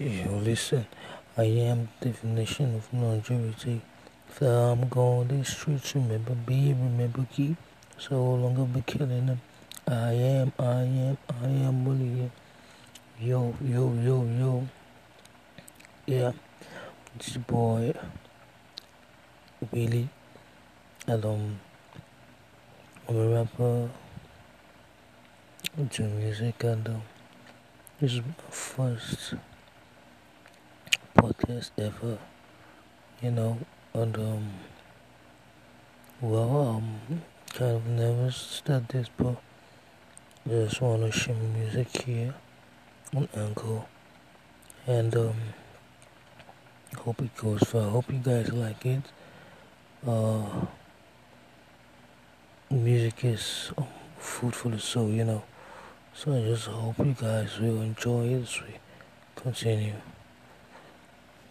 Yo, listen, I am definition of longevity. If I'm going these streets, remember be, remember keep. So long I'll be killing them. I am, I am, I am William. Yo, yo, yo, yo. Yeah, this boy, Willie. And um, I'm a rapper. I do music and um, this is my first podcast ever, you know, and um, well, um, kind of never started this, but just want to share music here on Anchor, and um, hope it goes far. Hope you guys like it. Uh, music is um, food for the soul, you know. So I just hope you guys will enjoy it as we continue.